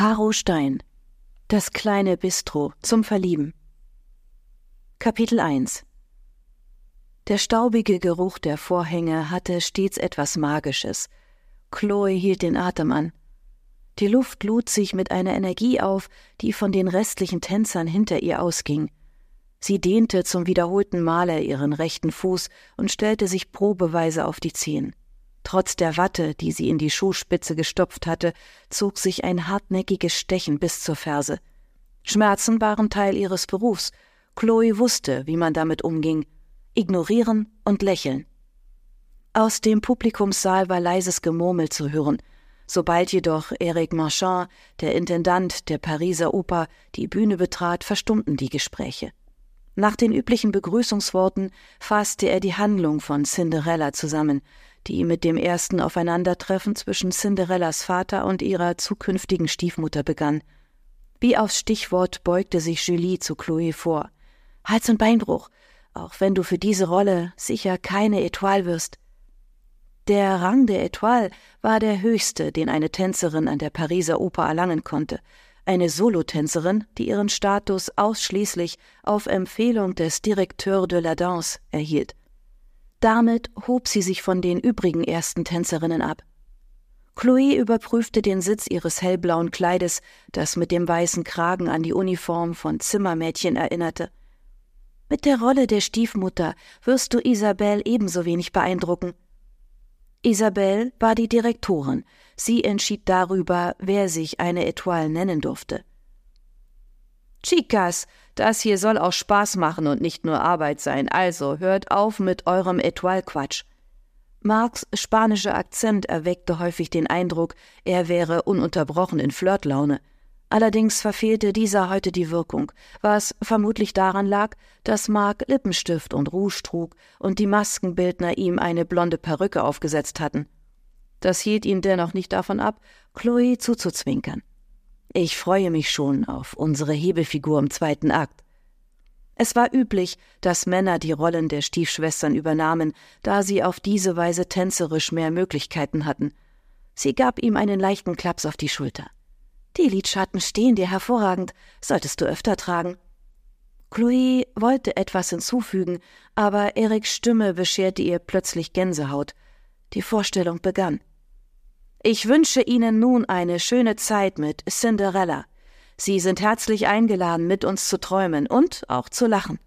Caro Stein Das kleine Bistro zum Verlieben Kapitel 1 Der staubige Geruch der Vorhänge hatte stets etwas Magisches. Chloe hielt den Atem an. Die Luft lud sich mit einer Energie auf, die von den restlichen Tänzern hinter ihr ausging. Sie dehnte zum wiederholten Male ihren rechten Fuß und stellte sich probeweise auf die Zehen. Trotz der Watte, die sie in die Schuhspitze gestopft hatte, zog sich ein hartnäckiges Stechen bis zur Ferse. Schmerzen waren Teil ihres Berufs. Chloe wusste, wie man damit umging. Ignorieren und lächeln. Aus dem Publikumssaal war leises Gemurmel zu hören. Sobald jedoch Eric Marchand, der Intendant der Pariser Oper, die Bühne betrat, verstummten die Gespräche. Nach den üblichen Begrüßungsworten fasste er die Handlung von Cinderella zusammen, die mit dem ersten Aufeinandertreffen zwischen Cinderellas Vater und ihrer zukünftigen Stiefmutter begann. Wie aufs Stichwort beugte sich Julie zu Chloe vor. Hals- und Beinbruch, auch wenn du für diese Rolle sicher keine Etoile wirst. Der Rang der Etoile war der höchste, den eine Tänzerin an der Pariser Oper erlangen konnte. Eine Solotänzerin, die ihren Status ausschließlich auf Empfehlung des Directeur de la Danse erhielt. Damit hob sie sich von den übrigen ersten Tänzerinnen ab. Chloe überprüfte den Sitz ihres hellblauen Kleides, das mit dem weißen Kragen an die Uniform von Zimmermädchen erinnerte. Mit der Rolle der Stiefmutter wirst du Isabelle ebenso wenig beeindrucken. Isabelle war die Direktorin. Sie entschied darüber, wer sich eine Etoile nennen durfte. Chicas, das hier soll auch Spaß machen und nicht nur Arbeit sein, also hört auf mit eurem Etoile-Quatsch. Marks spanischer Akzent erweckte häufig den Eindruck, er wäre ununterbrochen in Flirtlaune. Allerdings verfehlte dieser heute die Wirkung, was vermutlich daran lag, dass Mark Lippenstift und Rouge trug und die Maskenbildner ihm eine blonde Perücke aufgesetzt hatten. Das hielt ihn dennoch nicht davon ab, Chloe zuzuzwinkern. Ich freue mich schon auf unsere Hebefigur im zweiten Akt. Es war üblich, dass Männer die Rollen der Stiefschwestern übernahmen, da sie auf diese Weise tänzerisch mehr Möglichkeiten hatten. Sie gab ihm einen leichten Klaps auf die Schulter. Die Lidschatten stehen dir hervorragend, solltest du öfter tragen. Chloe wollte etwas hinzufügen, aber Eriks Stimme bescherte ihr plötzlich Gänsehaut. Die Vorstellung begann. Ich wünsche Ihnen nun eine schöne Zeit mit Cinderella. Sie sind herzlich eingeladen, mit uns zu träumen und auch zu lachen.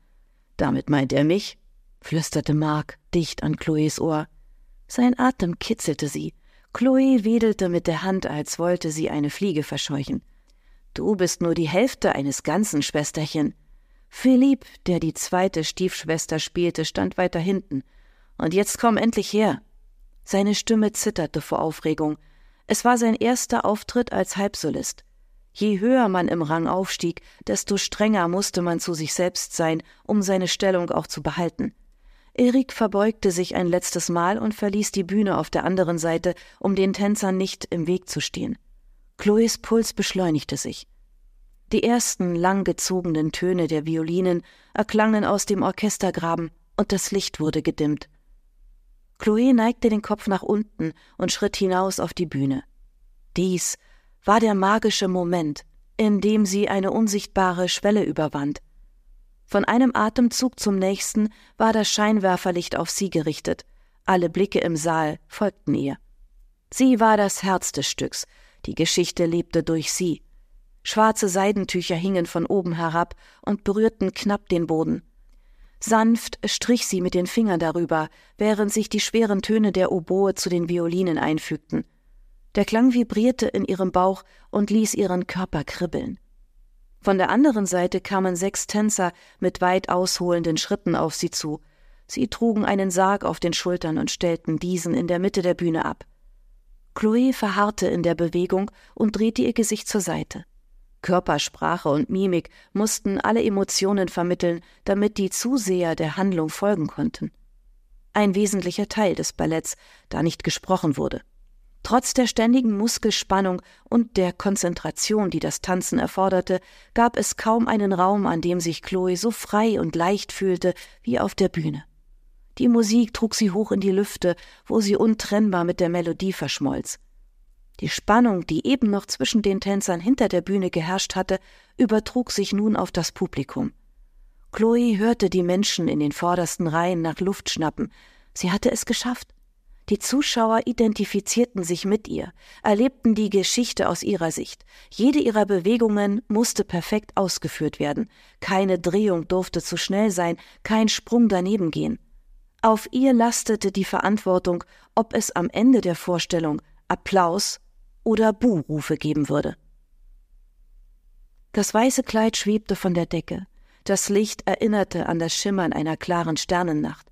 Damit meint er mich, flüsterte Mark dicht an Chloes Ohr. Sein Atem kitzelte sie. Chloe wedelte mit der Hand, als wollte sie eine Fliege verscheuchen. Du bist nur die Hälfte eines ganzen, Schwesterchen. Philipp, der die zweite Stiefschwester spielte, stand weiter hinten. Und jetzt komm endlich her. Seine Stimme zitterte vor Aufregung. Es war sein erster Auftritt als Halbsolist. Je höher man im Rang aufstieg, desto strenger musste man zu sich selbst sein, um seine Stellung auch zu behalten. Erik verbeugte sich ein letztes Mal und verließ die Bühne auf der anderen Seite, um den Tänzern nicht im Weg zu stehen. Chloes Puls beschleunigte sich. Die ersten langgezogenen Töne der Violinen erklangen aus dem Orchestergraben und das Licht wurde gedimmt. Chloe neigte den Kopf nach unten und schritt hinaus auf die Bühne. Dies war der magische Moment, in dem sie eine unsichtbare Schwelle überwand. Von einem Atemzug zum nächsten war das Scheinwerferlicht auf sie gerichtet. Alle Blicke im Saal folgten ihr. Sie war das Herz des Stücks. Die Geschichte lebte durch sie. Schwarze Seidentücher hingen von oben herab und berührten knapp den Boden. Sanft strich sie mit den Fingern darüber, während sich die schweren Töne der Oboe zu den Violinen einfügten. Der Klang vibrierte in ihrem Bauch und ließ ihren Körper kribbeln. Von der anderen Seite kamen sechs Tänzer mit weit ausholenden Schritten auf sie zu. Sie trugen einen Sarg auf den Schultern und stellten diesen in der Mitte der Bühne ab. Chloe verharrte in der Bewegung und drehte ihr Gesicht zur Seite. Körpersprache und Mimik mussten alle Emotionen vermitteln, damit die Zuseher der Handlung folgen konnten. Ein wesentlicher Teil des Balletts, da nicht gesprochen wurde. Trotz der ständigen Muskelspannung und der Konzentration, die das Tanzen erforderte, gab es kaum einen Raum, an dem sich Chloe so frei und leicht fühlte wie auf der Bühne. Die Musik trug sie hoch in die Lüfte, wo sie untrennbar mit der Melodie verschmolz. Die Spannung, die eben noch zwischen den Tänzern hinter der Bühne geherrscht hatte, übertrug sich nun auf das Publikum. Chloe hörte die Menschen in den vordersten Reihen nach Luft schnappen. Sie hatte es geschafft. Die Zuschauer identifizierten sich mit ihr, erlebten die Geschichte aus ihrer Sicht. Jede ihrer Bewegungen musste perfekt ausgeführt werden. Keine Drehung durfte zu schnell sein, kein Sprung daneben gehen. Auf ihr lastete die Verantwortung, ob es am Ende der Vorstellung Applaus oder Buhrufe geben würde. Das weiße Kleid schwebte von der Decke. Das Licht erinnerte an das Schimmern einer klaren Sternennacht.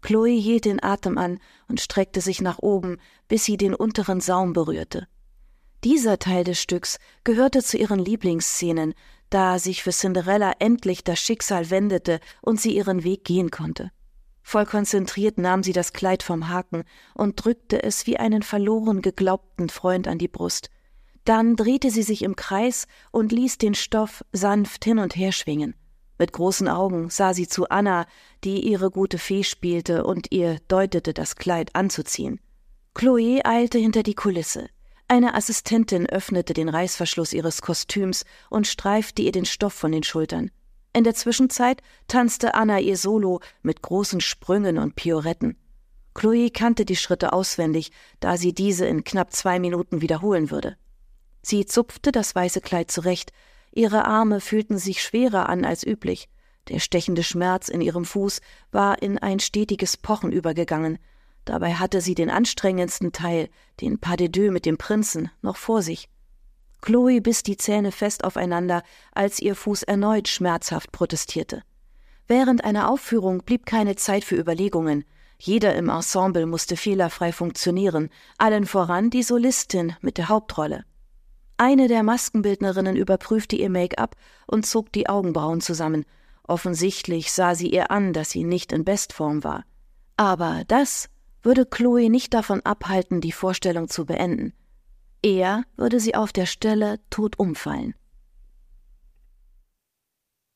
Chloe hielt den Atem an und streckte sich nach oben, bis sie den unteren Saum berührte. Dieser Teil des Stücks gehörte zu ihren Lieblingsszenen, da sich für Cinderella endlich das Schicksal wendete und sie ihren Weg gehen konnte. Voll konzentriert nahm sie das Kleid vom Haken und drückte es wie einen verloren geglaubten Freund an die Brust. Dann drehte sie sich im Kreis und ließ den Stoff sanft hin und her schwingen. Mit großen Augen sah sie zu Anna, die ihre gute Fee spielte und ihr deutete, das Kleid anzuziehen. Chloe eilte hinter die Kulisse. Eine Assistentin öffnete den Reißverschluss ihres Kostüms und streifte ihr den Stoff von den Schultern. In der Zwischenzeit tanzte Anna ihr Solo mit großen Sprüngen und Pioretten. Chloe kannte die Schritte auswendig, da sie diese in knapp zwei Minuten wiederholen würde. Sie zupfte das weiße Kleid zurecht, ihre Arme fühlten sich schwerer an als üblich, der stechende Schmerz in ihrem Fuß war in ein stetiges Pochen übergegangen, dabei hatte sie den anstrengendsten Teil, den Pas de deux mit dem Prinzen, noch vor sich. Chloe biss die Zähne fest aufeinander, als ihr Fuß erneut schmerzhaft protestierte. Während einer Aufführung blieb keine Zeit für Überlegungen. Jeder im Ensemble musste fehlerfrei funktionieren, allen voran die Solistin mit der Hauptrolle. Eine der Maskenbildnerinnen überprüfte ihr Make-up und zog die Augenbrauen zusammen. Offensichtlich sah sie ihr an, dass sie nicht in Bestform war. Aber das würde Chloe nicht davon abhalten, die Vorstellung zu beenden. Er würde sie auf der Stelle tot umfallen.